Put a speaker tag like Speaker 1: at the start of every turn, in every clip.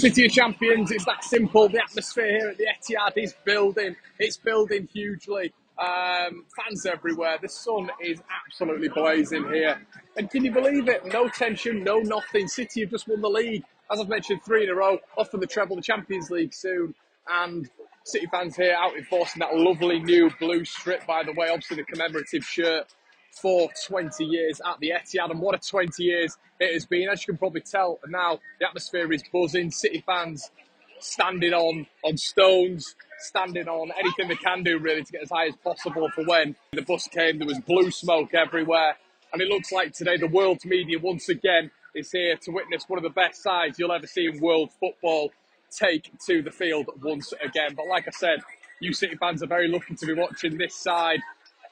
Speaker 1: City of Champions, it's that simple. The atmosphere here at the Etihad is building. It's building hugely. Um, fans everywhere. The sun is absolutely blazing here. And can you believe it? No tension, no nothing. City have just won the league. As I've mentioned, three in a row, off for the treble, the Champions League soon. And City fans here out enforcing that lovely new blue strip, by the way, obviously the commemorative shirt for 20 years at the Etihad. And what a 20 years it has been. As you can probably tell now, the atmosphere is buzzing. City fans standing on, on stones, standing on anything they can do really to get as high as possible for when the bus came. There was blue smoke everywhere. And it looks like today the world's media once again is here to witness one of the best sides you'll ever see in world football take to the field once again. But like I said, you City fans are very lucky to be watching this side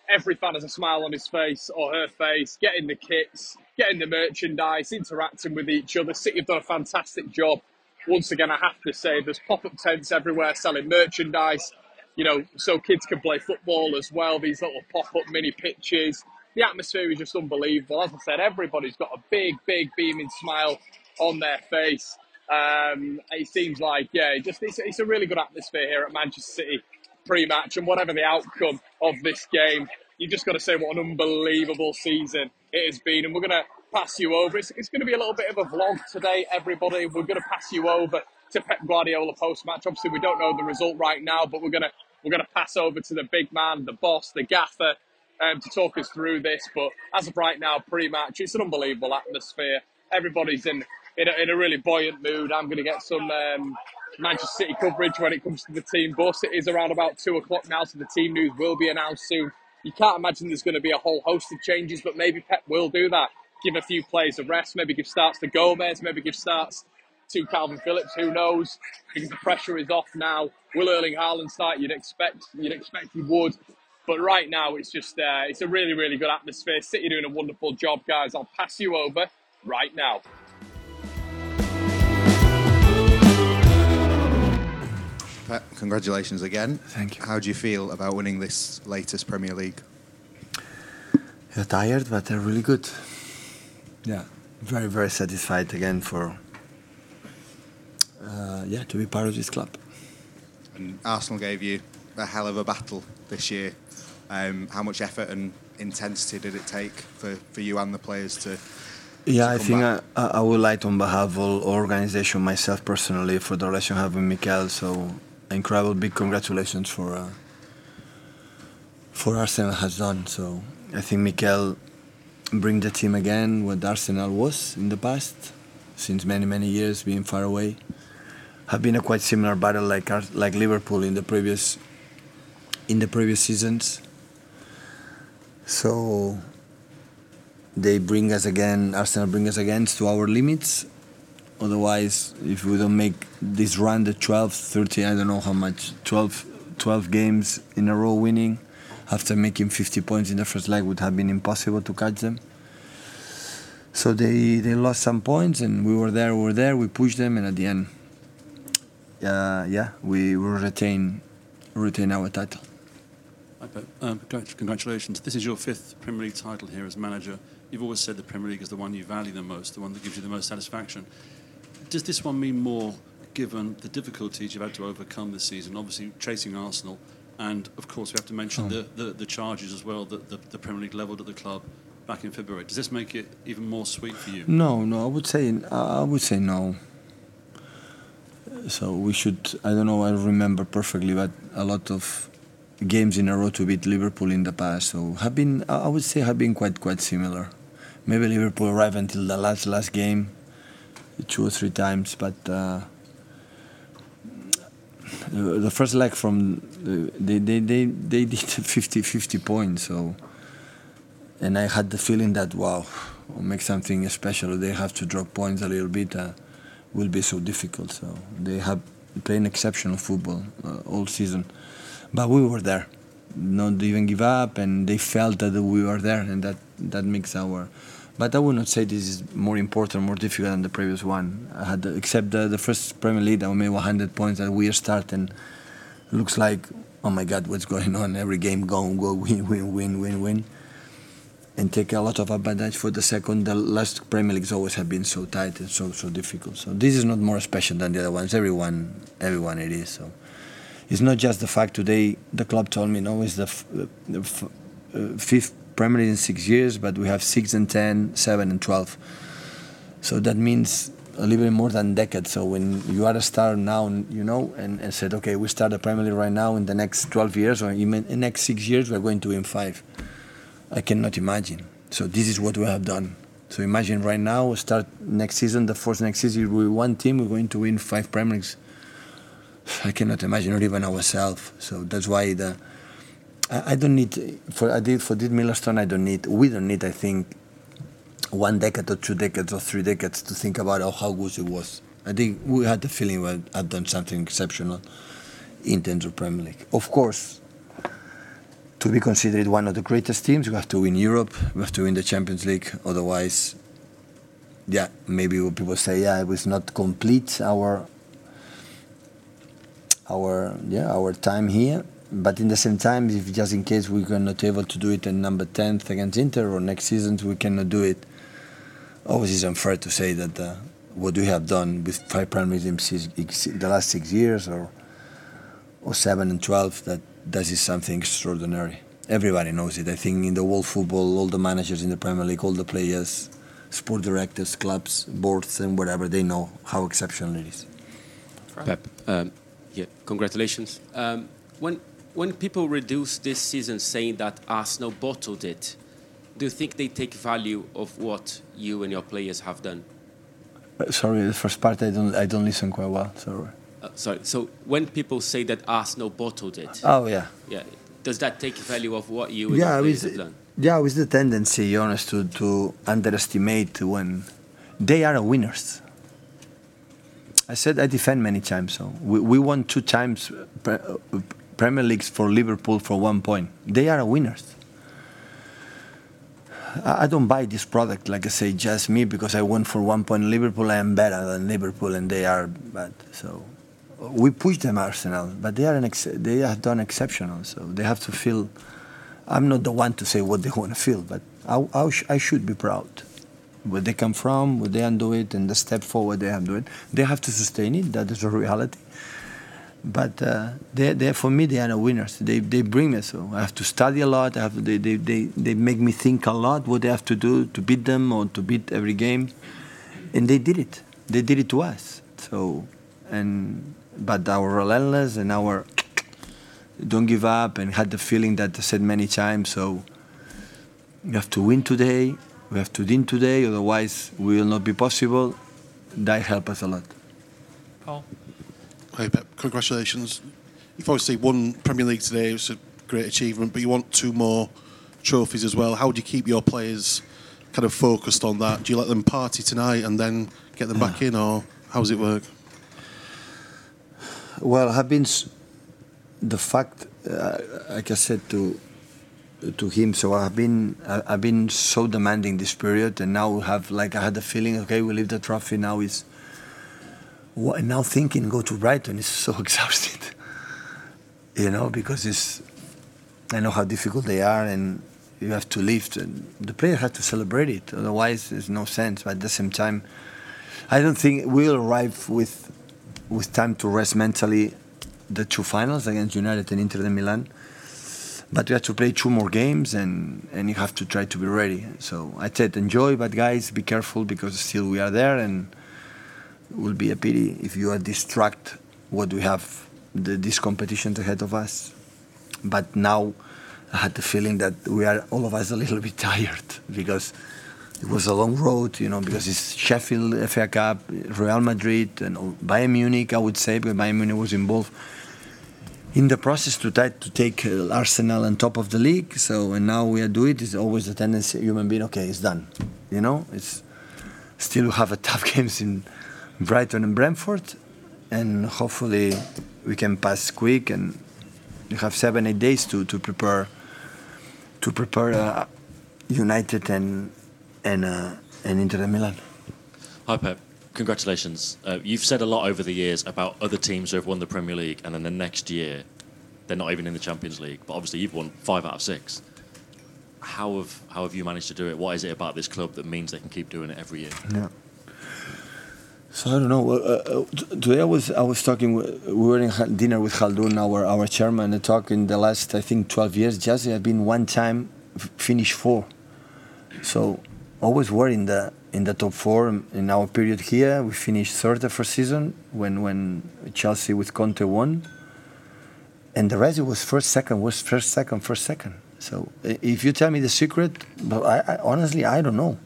Speaker 1: every fan has a smile on his face or her face, getting the kits, getting the merchandise, interacting with each other. City have done a fantastic job. Once again, I have to say, there's pop up tents everywhere selling merchandise, you know, so kids can play football as well. These little pop up mini pitches. The atmosphere is just unbelievable. As I said, everybody's got a big, big beaming smile on their face. Um, it seems like, yeah, just it's, it's a really good atmosphere here at Manchester City pre-match, and whatever the outcome of this game, you just got to say what an unbelievable season it has been. And we're going to pass you over. It's, it's going to be a little bit of a vlog today, everybody. We're going to pass you over to Pep Guardiola post-match. Obviously, we don't know the result right now, but we're going to we're going to pass over to the big man, the boss, the gaffer, um, to talk us through this. But as of right now, pre-match, it's an unbelievable atmosphere. Everybody's in in a, in a really buoyant mood. I'm going to get some um, Manchester City coverage when it comes to the team bus. It is around about two o'clock now, so the team news will be announced soon. You can't imagine there's going to be a whole host of changes, but maybe Pep will do that. Give a few players a rest, maybe give starts to Gomez, maybe give starts to Kalvin Phillips. Who knows? Because the pressure is off now. Will Erling Haaland start? You'd expect. You'd expect he would. But right now, it's just uh, it's a really, really good atmosphere. City doing a wonderful job, guys. I'll pass you over right now.
Speaker 2: Pep, congratulations again.
Speaker 3: Thank you.
Speaker 2: How do you feel about winning this latest Premier League?
Speaker 3: You're tired, but they're really good. Yeah, very, very satisfied again for uh, yeah to be part of this club.
Speaker 2: And Arsenal gave you a hell of a battle this year. Um, how much effort and intensity did it take for, for you and the players to?
Speaker 3: Yeah,
Speaker 2: to
Speaker 3: I think
Speaker 2: back?
Speaker 3: I, I would like on behalf of all organization, myself personally, for the relation I have with Mikel. So incredible, big congratulations for uh, for Arsenal has done. So I think Mikel bring the team again what Arsenal was in the past, since many many years being far away. Have been a quite similar battle like like Liverpool in the previous in the previous seasons. So they bring us again, Arsenal bring us again to our limits. Otherwise, if we don't make this run, the 12, 30, I don't know how much, 12, 12 games in a row winning, after making 50 points in the first leg would have been impossible to catch them. So they, they lost some points and we were there, we were there, we pushed them and at the end, uh, yeah, we will retain, retain our title.
Speaker 4: Um, congratulations. This is your fifth Premier League title here as manager. You've always said the Premier League is the one you value the most, the one that gives you the most satisfaction. Does this one mean more given the difficulties you've had to overcome this season? Obviously, chasing Arsenal, and of course, we have to mention
Speaker 3: Oh.
Speaker 4: the, the, the charges as well that the, the Premier League levelled at the club back in February. Does this make it even more sweet for you?
Speaker 3: No, no, I would say I would say no. So we should. I don't know. I remember perfectly, but a lot of games in a row to beat Liverpool in the past. So have been. I I would say have been quite quite similar. Maybe Liverpool arrived until the last last game, two or three times, but. Uh, the first leg from the, they, they, they, they did 50, 50 points so and I had the feeling that wow, will make something special. They have to drop points a little bit. Uh, will be so difficult. So they have playing exceptional football uh, all season, but we were there, not even give up, and they felt that we were there, and that that makes our. But I would not say this is more important, more difficult than the previous one. I had except the, the first Premier League, I made 100 points that we start and looks like oh my God, what's going on? Every game go go win win win win win and take a lot of advantage for the second. The last Premier Leagues always have been so tight and so so difficult. So this is not more special than the other ones. Everyone, everyone, it is. So it's not just the fact today. The club told me no, it's the, the uh, fifth Premier League in six years, but we have six and 10, 7 and twelve. So that means a little bit more than a decade. So when you are a star now, you know, and, and said, okay, we start the Premier League right now in the next 12 years or even in the next six years, we're going to win five. I cannot imagine. So this is what we have done. So imagine right now, we start next season, the first next season, we one team, we're going to win five Premier Leagues. I cannot imagine, not even ourselves. So that's why the I, don't need for I did for did Millerstone. I don't need. We don't need. I think one decade or two decades or three decades to think about oh, how good it was. I think we had the feeling we had done something exceptional in terms of Premier League. Of course, to be considered one of the greatest teams, we have to win Europe, we have to win the Champions League. Otherwise, yeah, maybe people say, yeah, it was not complete our our yeah our time here. But in the same time, if just in case we are not able to do it in number 10th against Inter or next season we cannot do it, always it's unfair to say that uh, what we have done with five Leagues in the last six years or or seven and 12 that this is something extraordinary. Everybody knows it. I think in the world football, all the managers in the Premier League, all the players, sport directors, clubs, boards, and whatever, they know how exceptional it is.
Speaker 5: Pep, um, yeah, congratulations. Um, when when people reduce this season saying that Arsenal bottled it, do you think they take value of what you and your players have done?
Speaker 3: Uh, sorry, the first part I don't I don't listen quite well. Sorry.
Speaker 5: Uh, sorry. So when people say that Arsenal bottled it,
Speaker 3: Oh yeah.
Speaker 5: yeah, does that take value of what you and
Speaker 3: Yeah,
Speaker 5: your players
Speaker 3: with,
Speaker 5: have done?
Speaker 3: yeah, with the tendency, honest, to, to underestimate when they are winners. I said I defend many times. So we, we won two times uh, Premier Leagues for Liverpool for one point. They are winners. I, don't buy this product like I say just me because I won for one point Liverpool. I am better than Liverpool and they are bad. So we push them Arsenal, but they are an ex- they have done exceptional. So they have to feel. I'm not the one to say what they want to feel, but I, I, sh- I should be proud. Where they come from, where they undo it, and the step forward they have to do it. They have to sustain it. That is a reality. But uh, they, they, for me, they are the winners. They, they bring me. So I have to study a lot. I have they, they, they, they make me think a lot what they have to do to beat them or to beat every game, and they did it. They did it to us. So, and but our relentless and our don't give up and had the feeling that I said many times. So we have to win today. We have to win today. Otherwise, we will not be possible. That helped us a lot.
Speaker 6: Paul?
Speaker 7: Hey Pep, congratulations. You've obviously won Premier League today. It's a great achievement, but you want two more trophies as well. How do you keep your players kind of focused on that? Do you let them party tonight and then get them back in, or how does it work?
Speaker 3: Well, I've been the fact, uh, like I said to to him. So I've been I've been so demanding this period, and now we have like I had the feeling, okay, we leave the trophy. Now is what, now thinking go to Brighton is so exhausted, you know, because it's I know how difficult they are, and you have to lift, and the player has to celebrate it. Otherwise, there's no sense. But at the same time, I don't think we'll arrive with with time to rest mentally the two finals against United and Inter de Milan. But we have to play two more games and, and you have to try to be ready. So I said enjoy, but guys, be careful because still we are there and will be a pity if you are distract what we have the, these competitions ahead of us. But now I had the feeling that we are all of us a little bit tired because it was a long road, you know, because it's Sheffield FA Cup, Real Madrid, and Bayern Munich, I would say, because Bayern Munich was involved in the process to to take uh, Arsenal on top of the league. So, and now we are doing it. It's always a tendency, human being, okay, it's done. You know, it's still have a tough games in Brighton and Brentford, and hopefully we can pass quick and you have seven, eight days to, to prepare to prepare uh, United and and uh, and Inter Milan.
Speaker 8: Hi, Pep. Congratulations. Uh, you've said a lot over the years about other teams who have won the Premier League, and then the next year, they're not even in the Champions League. But obviously, you've won five out of six. how have how have you managed to do it? What is it about this club that means they can keep doing it every year?
Speaker 3: Yeah. So I don't know. Uh, uh, today I was I was talking. We were in dinner with Khaldoon, our our chairman, and talk in the last I think 12 years. Chelsea have been one time finish four. So always were in the in the top four in our period here. We finished third the first season when when Chelsea with Conte won. And the rest it was first, second, was first, second, first, second. So if you tell me the secret, but I, I honestly I don't know.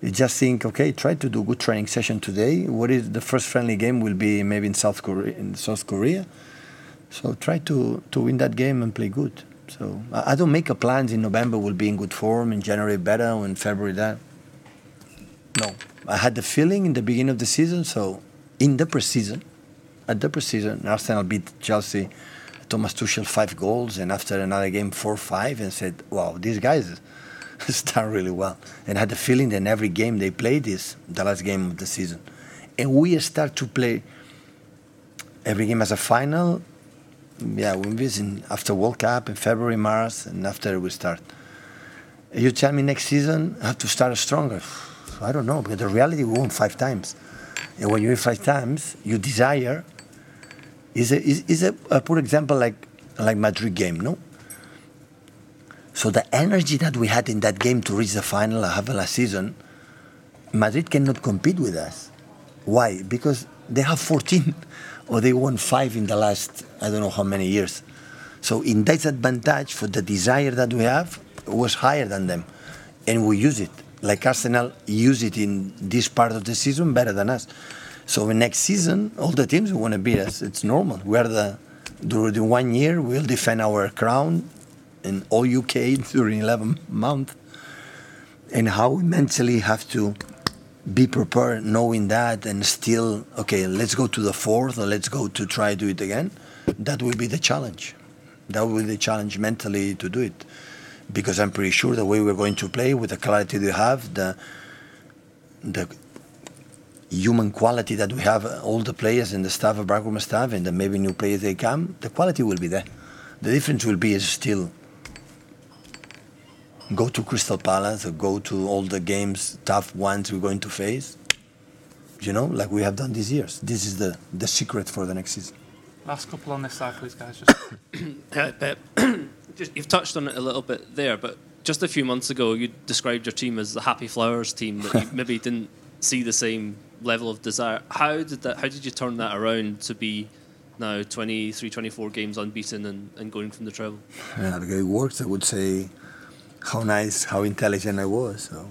Speaker 3: You just think, okay, try to do good training session today. What is the first friendly game will be maybe in South Korea in South Korea. So try to, to win that game and play good. So I, I don't make a plans in November will be in good form, in January better, or in February that. No. I had the feeling in the beginning of the season, so in the preseason, at the preseason, Arsenal beat Chelsea, Thomas Tuchel five goals, and after another game four five, and said, "Wow, these guys start really well." And I had the feeling that in every game they played is the last game of the season, and we start to play every game as a final. Yeah, we visit after World Cup in February, March, and after we start. You tell me next season I have to start stronger. I don't know because the reality we won five times, and when you win five times, you desire is a, is, is a, a poor example like like Madrid game, no? So the energy that we had in that game to reach the final uh, of last season, Madrid cannot compete with us. Why? Because they have 14 or they won five in the last I don't know how many years. So in that advantage for the desire that we have was higher than them, and we use it. Like Arsenal use it in this part of the season better than us. So in next season, all the teams want to beat us. It's normal. We are the during one year we'll defend our crown in all UK during 11 months. And how we mentally have to be prepared knowing that and still okay let's go to the fourth or let's go to try do it again. That will be the challenge. That will be the challenge mentally to do it. Because i'm pretty sure the way we're going to play with the clarity we have the the human quality that we have all the players and the staff of Barackuma staff and the maybe new players they come the quality will be there. The difference will be is still go to Crystal Palace or go to all the games, tough ones we're going to face. You know, like we have done these years. This is the, the secret for the next season.
Speaker 6: Last couple on this side, please, guys. Just
Speaker 9: just, you've touched on it a little bit there, but just a few months ago, you described your team as the Happy Flowers team that you maybe didn't see the same level of desire. How did that? How did you turn that around to be now 23, 24 games unbeaten and, and going from the treble?
Speaker 3: Yeah, because it worked. I would say how nice, how intelligent I was. So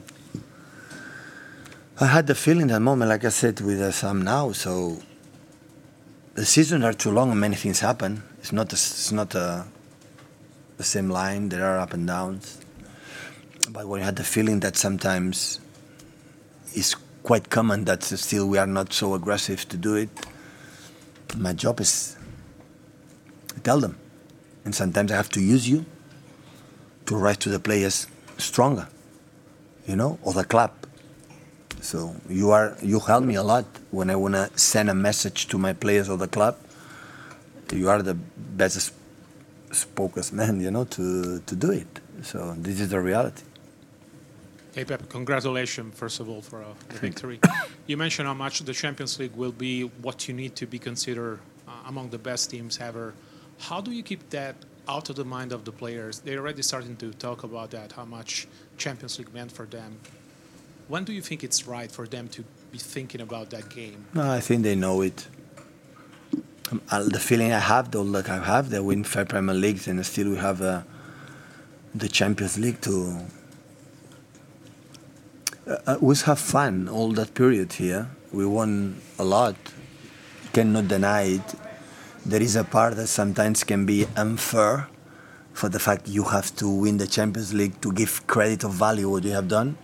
Speaker 3: I had the feeling that moment, like I said, with uh, Sam now. So the seasons are too long and many things happen. It's not a, it's not a, the same line. There are up and downs. But when I had the feeling that sometimes it's quite common that still we are not so aggressive to do it, my job is to tell them. And sometimes I have to use you to write to the players stronger, you know, or the club. So you are you help me a lot when I wanna send a message to my players or the club. You are the best spokesman, you know, to to do it. So this is the reality.
Speaker 6: Hey Pep, congratulations first of all for uh, the victory. you mentioned how much the Champions League will be what you need to be considered uh, among the best teams ever. How do you keep that out of the mind of the players? They're already starting to talk about that, how much Champions League meant for them. When do you think it's right for them to be thinking about that game?
Speaker 3: No, I think they know it. Um, uh, the feeling I have, though, like I have, they win five Premier Leagues and still we have uh, the Champions League to. Uh, uh, we have fun all that period here. We won a lot. Cannot deny it. There is a part that sometimes can be unfair for the fact you have to win the Champions League to give credit of value what you have done,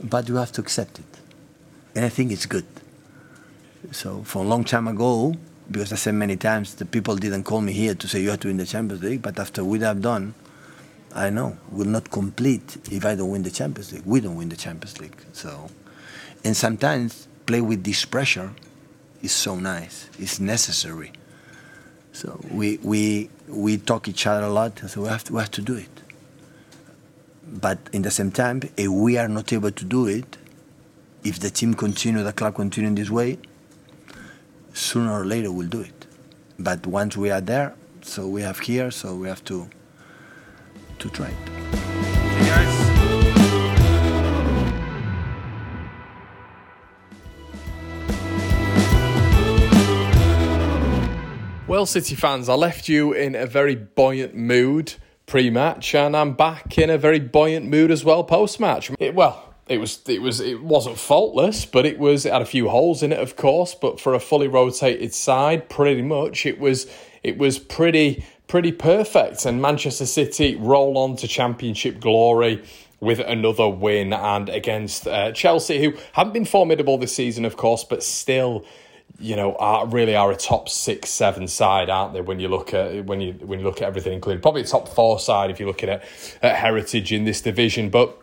Speaker 3: but you have to accept it. And I think it's good. So for a long time ago, because I said many times, the people didn't call me here to say you have to win the Champions League, but after what I've done, I know we'll not complete if I don't win the Champions League. We don't win the Champions League. So, and sometimes play with this pressure is so nice. It's necessary. So we we we talk each other a lot. So we have to we have to do it. but in the same time, if we are not able to do it, if the team continue, the club continue in this way, sooner or later we'll do it. But once we are there, so we have here, so we have to to try it.
Speaker 10: Well, City fans, I left you in a very buoyant mood pre-match, and I'm back in a very buoyant mood as well post-match. Well, it was it was it wasn't faultless, but it was it had a few holes in it, of course. But for a fully rotated side, pretty much it was it was pretty pretty perfect. And Manchester City roll on to Championship glory with another win and against uh, Chelsea, who haven't been formidable this season, of course, but still you know, are really are a top six, seven side, aren't they? When you look at when you when you look at everything, including probably a top four side if you're looking at, at heritage in this division. But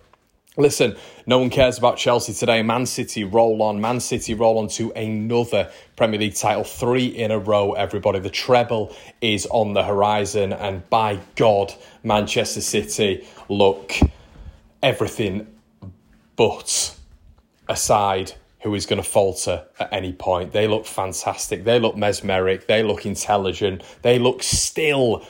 Speaker 10: listen, no one cares about Chelsea today. Man City roll on. Man City roll on to another Premier League title, three in a row. Everybody, the treble is on the horizon, and by God, Manchester City look everything but aside who is going to falter at any point. They look fantastic. They look mesmeric. They look intelligent. They look still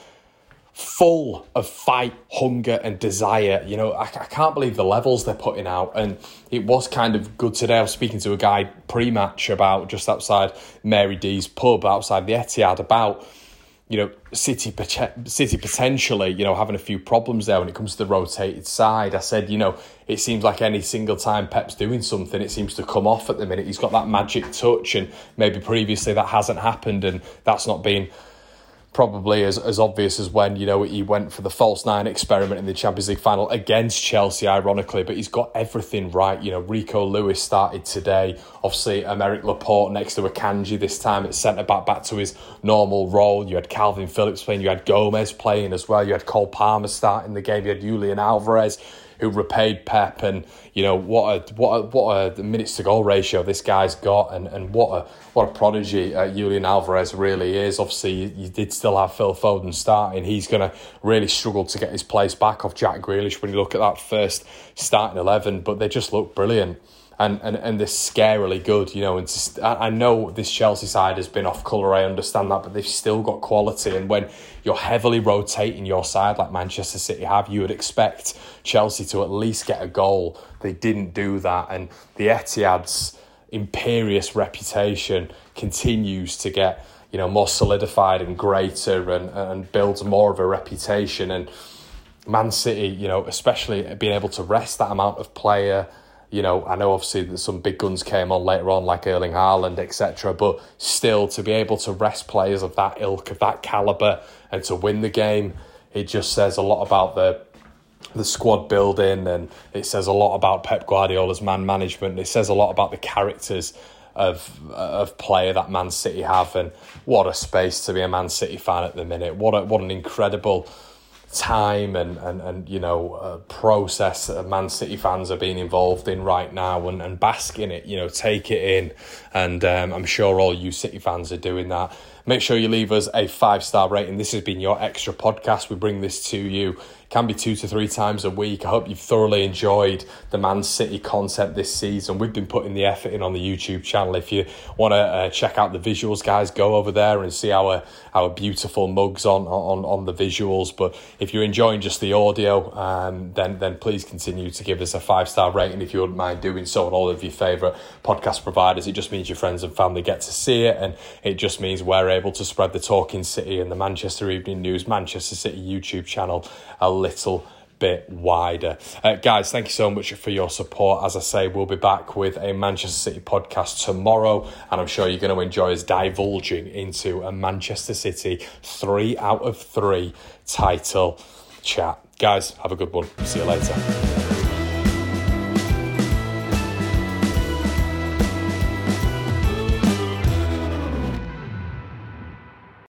Speaker 10: full of fight, hunger, and desire. You know, I, I, can't believe the levels they're putting out. And it was kind of good today. I was speaking to a guy pre match about just outside Mary D's pub outside the Etihad about you know, City City potentially, you know, having a few problems there when it comes to the rotated side. I said, you know, it seems like any single time Pep's doing something, it seems to come off at the minute. He's got that magic touch, and maybe previously that hasn't happened, and that's not been probably as, as obvious as when you know he went for the false nine experiment in the Champions League final against Chelsea, ironically. But he's got everything right. You know, Rico Lewis started today. Obviously, Aymeric Laporte next to Akanji this time at centre back, back to his normal role. You had Kalvin Phillips playing. You had Gomez playing as well. You had Cole Palmer starting the game. You had Julian Alvarez who repaid Pep, and you know what a what a, what a minutes to goal ratio this guy's got, and, and what a what a prodigy uh, Julian Alvarez really is. Obviously, you, you, did still have Phil Foden starting. He's going to really struggle to get his place back off Jack Grealish when you look at that first starting eleven, but they just look brilliant and, and, and they're scarily good, you know. And just, I, I know this Chelsea side has been off colour, I understand that, but they've still got quality. And when you're heavily rotating your side like Manchester City have, you would expect Chelsea to at least get a goal. They didn't do that, and the Etihad's imperious reputation continues to get you know more solidified and greater and and builds more of a reputation and Man City you know especially being able to rest that amount of player you know, I know obviously that some big guns came on later on, like Erling Haaland, etc. But still, to be able to rest players of that ilk, of that caliber, and to win the game, it just says a lot about the the squad building, and it says a lot about Pep Guardiola's man management. It says a lot about the characters of of player that Man City have, and what a space to be a Man City fan at the minute. What a, what an incredible time and, and, and you know uh, process that Man City fans are being involved in right now and, and bask in it you know take it in. And um, I'm sure all you City fans are doing that make sure you leave us a five star rating this has been your extra podcast we bring this to you It can be two to three times a week. I hope you've thoroughly enjoyed the Man City content this season. We've been putting the effort in on the YouTube channel. If you want to uh, check out the visuals, guys, go over there and see our our beautiful mugs on on on the visuals. But if you're enjoying just the audio, um, then then please continue to give us a five star rating if you wouldn't mind doing so on all of your favourite podcast providers. It just means your friends and family get to see it, and it just means we're able to spread the Talking City and the Manchester Evening News Manchester City YouTube channel a little bit wider. Uh, guys, thank you so much for your support. As I say, we'll be back with a Manchester City podcast tomorrow, and I'm sure you're going to enjoy us divulging into a Manchester City three out of three title chat. Guys, have a good one. See you later.